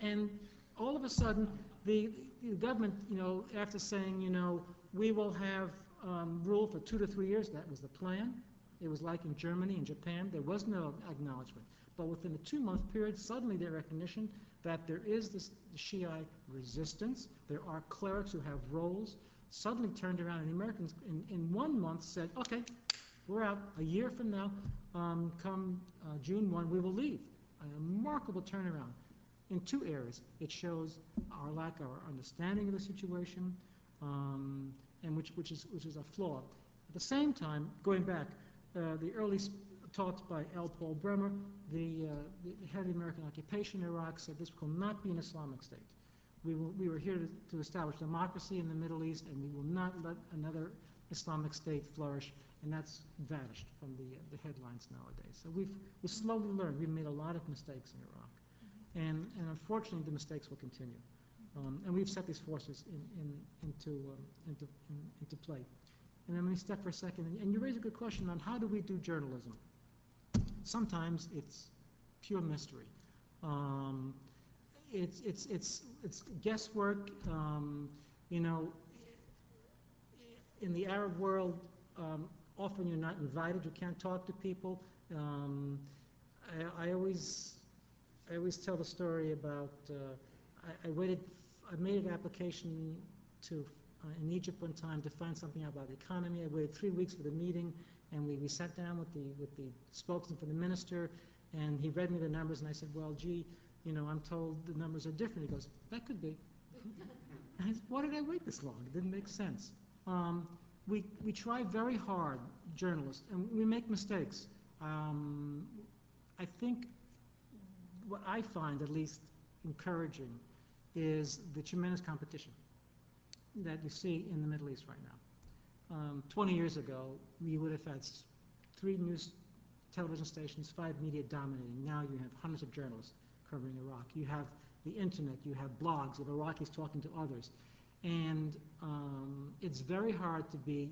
and all of a sudden, the, the government, you know, after saying, you know, we will have um, rule for two to three years, that was the plan. It was like in Germany and Japan, there was no acknowledgement. But within a two-month period, suddenly their recognition that there is this Shiite resistance, there are clerics who have roles, suddenly turned around and the Americans in, in one month said, okay, we're out. A year from now, um, come uh, June 1, we will leave. A remarkable turnaround in two areas. It shows our lack of our understanding of the situation, um, and which, which, is, which is a flaw. At the same time, going back, uh, the early talks by L. Paul Bremer, the, uh, the head of the American occupation in Iraq, said this will not be an Islamic state. We, will, we were here to, to establish democracy in the Middle East, and we will not let another Islamic state flourish, and that's vanished from the, uh, the headlines nowadays. So we've, we've slowly learned. We've made a lot of mistakes in Iraq, and, and unfortunately, the mistakes will continue. Um, and we've set these forces in, in, into, um, into, in, into play. And then let me step for a second, and, and you raise a good question on how do we do journalism. Sometimes it's pure mystery. Um, it's, it's, it's, it's guesswork. Um, you know, in the Arab world, um, often you're not invited, you can't talk to people. Um, I, I always, I always tell the story about, uh, I, I waited, I made an application to, uh, in Egypt one time to find something out about the economy. I waited three weeks for the meeting, and we, we sat down with the, with the spokesman for the minister, and he read me the numbers, and I said, well, gee, you know, I'm told the numbers are different. He goes, that could be. I said, why did I wait this long? It didn't make sense. Um, we, we try very hard, journalists, and we make mistakes. Um, I think what I find at least encouraging is the tremendous competition that you see in the Middle East right now. Um, 20 years ago, we would have had three news television stations, five media dominating. Now you have hundreds of journalists covering Iraq. You have the internet, you have blogs of Iraqis talking to others. And um, it's very hard to be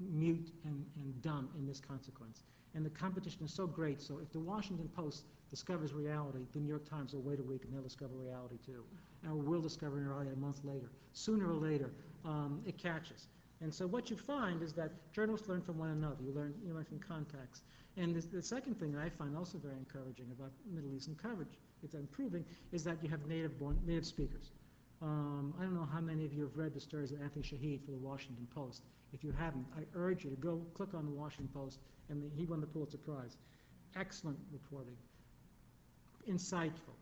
mute and, and dumb in this consequence. And the competition is so great, so if the Washington Post discovers reality, the New York Times will wait a week and they'll discover reality too. And we'll discover reality a month later. Sooner or later, um, it catches. And so what you find is that journalists learn from one another. You learn, you learn from context. And the, the second thing that I find also very encouraging about Middle Eastern coverage, it's improving, is that you have native born, native speakers. Um, I don't know how many of you have read the stories of Anthony Shadid for the Washington Post. If you haven't, I urge you to go click on the Washington Post, and the, he won the Pulitzer Prize. Excellent reporting, insightful,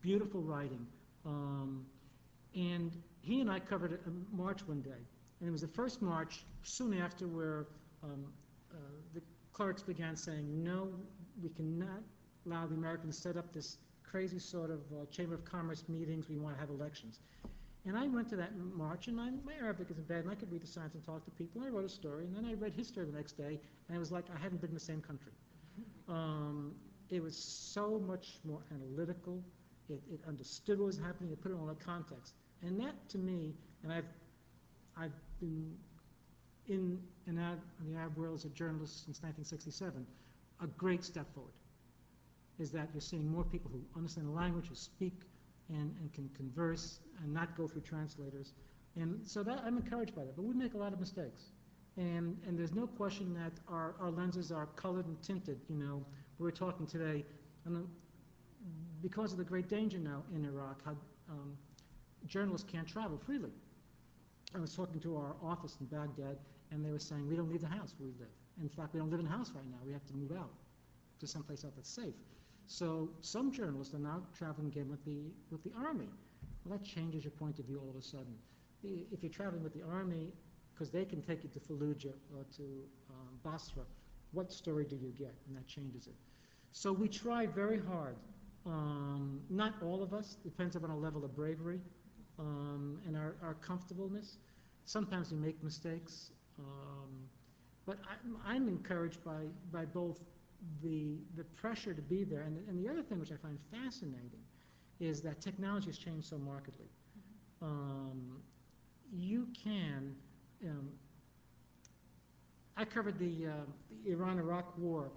beautiful writing. Um, and he and I covered a march one day, and it was the first march soon after where um, uh, the clerics began saying, no, we cannot allow the Americans to set up this crazy sort of uh, Chamber of Commerce meetings, we want to have elections. And I went to that march, and I, my Arabic isn't bad, and I could read the signs and talk to people, and I wrote a story, and then I read his story the next day, and it was like I hadn't been in the same country. Um, it was so much more analytical, it, it understood what was happening, it put it all in context. And that, to me, and I've, I've been in, in the Arab world as a journalist since 1967, a great step forward is that you're seeing more people who understand the language, who speak and, and can converse and not go through translators. And so that, I'm encouraged by that. But we make a lot of mistakes. And, and there's no question that our, our lenses are colored and tinted. You know, we were talking today, and because of the great danger now in Iraq, how um, journalists can't travel freely. I was talking to our office in Baghdad, and they were saying, we don't leave the house where we live. In fact, we don't live in a house right now. We have to move out to someplace else that's safe. So some journalists are now traveling again with the, with the Army. Well, that changes your point of view all of a sudden. If you're traveling with the Army, because they can take you to Fallujah or to um, Basra, what story do you get? And that changes it. So we try very hard. Um, not all of us, depends upon our level of bravery um, and our, our comfortableness. Sometimes we make mistakes. Um, but I, I'm encouraged by, by both the, the pressure to be there. And, and the other thing which I find fascinating is that technology has changed so markedly. Um, you can, um, I covered the, uh, the Iran-Iraq War,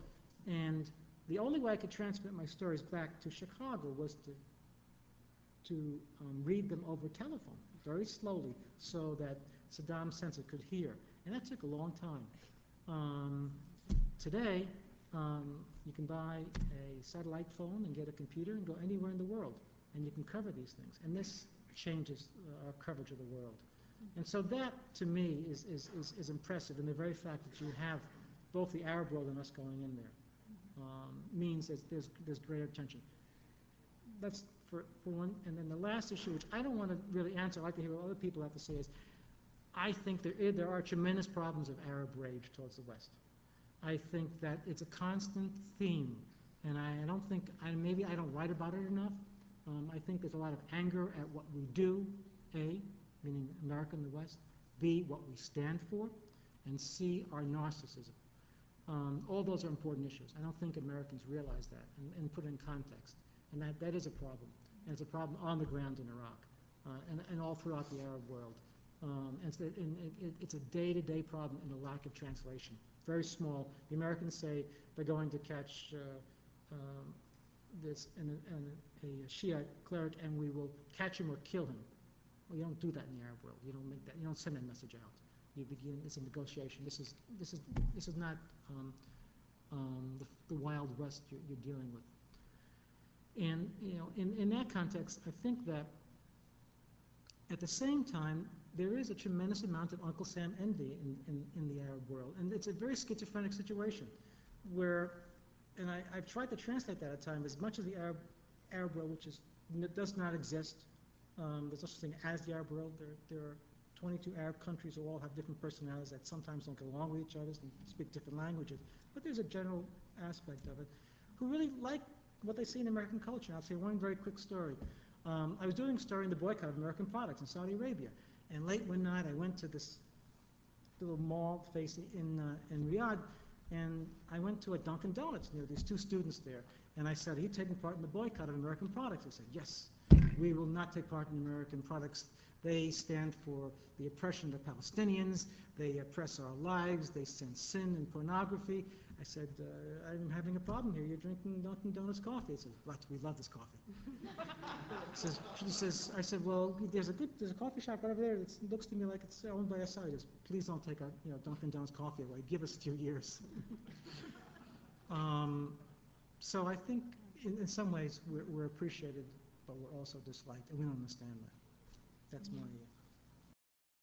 and the only way I could transmit my stories back to Chicago was to to um, read them over telephone, very slowly, so that Saddam censor could hear. And that took a long time. Um, today, um, you can buy a satellite phone and get a computer and go anywhere in the world, and you can cover these things. And this changes uh, our coverage of the world. And so that, to me, is, is, is, is impressive, and the very fact that you have both the Arab world and us going in there um, means that there's, there's greater attention. That's for, for one. And then the last issue, which I don't want to really answer, I'd like to hear what other people have to say, is I think there, is, there are tremendous problems of Arab rage towards the West. I think that it's a constant theme, and I, I don't think, I, maybe I don't write about it enough. Um, I think there's a lot of anger at what we do, A, meaning America and the West, B, what we stand for, and C, our narcissism. Um, all those are important issues. I don't think Americans realize that and, and put it in context. And that, that is a problem. And it's a problem on the ground in Iraq uh, and, and all throughout the Arab world. Um, and, and it, it's a day-to-day problem in the lack of translation. Very small. The Americans say they're going to catch uh, um, this an, an, a Shia cleric and we will catch him or kill him. Well, you don't do that in the Arab world. You don't make that. You don't send that message out. You begin. It's a negotiation. This is this is this is not um, um, the, the Wild West you're, you're dealing with. And you know, in, in that context, I think that at the same time, there is a tremendous amount of Uncle Sam envy in, in, in the Arab world. And it's a very schizophrenic situation where, and I, I've tried to translate that at times, as much of the Arab, Arab world, which is, does not exist, um, there's no such thing as the Arab world. There, there are 22 Arab countries who all have different personalities that sometimes don't get along with each other and speak different languages. But there's a general aspect of it who really like what they see in American culture. I'll say one very quick story. Um, I was doing a story in the boycott of American products in Saudi Arabia, and late one night I went to this little mall facing in uh, in Riyadh, and I went to a Dunkin' Donuts. And there were these two students there, and I said, "Are you taking part in the boycott of American products?" They said, "Yes, we will not take part in American products. They stand for the oppression of the Palestinians. They oppress our lives. They send sin and pornography." I said, uh, "I'm having a problem here. You're drinking Dunkin' Donuts coffee." He said, "What? We love this coffee." says, she says, I said, well, there's a good, there's a coffee shop right over there that looks to me like it's owned by. He goes, please don't take our, you know, Dunkin' Donuts coffee away. Give us a few years. um, so I think in, in some ways we're, we're appreciated, but we're also disliked, and we don't understand that. That's my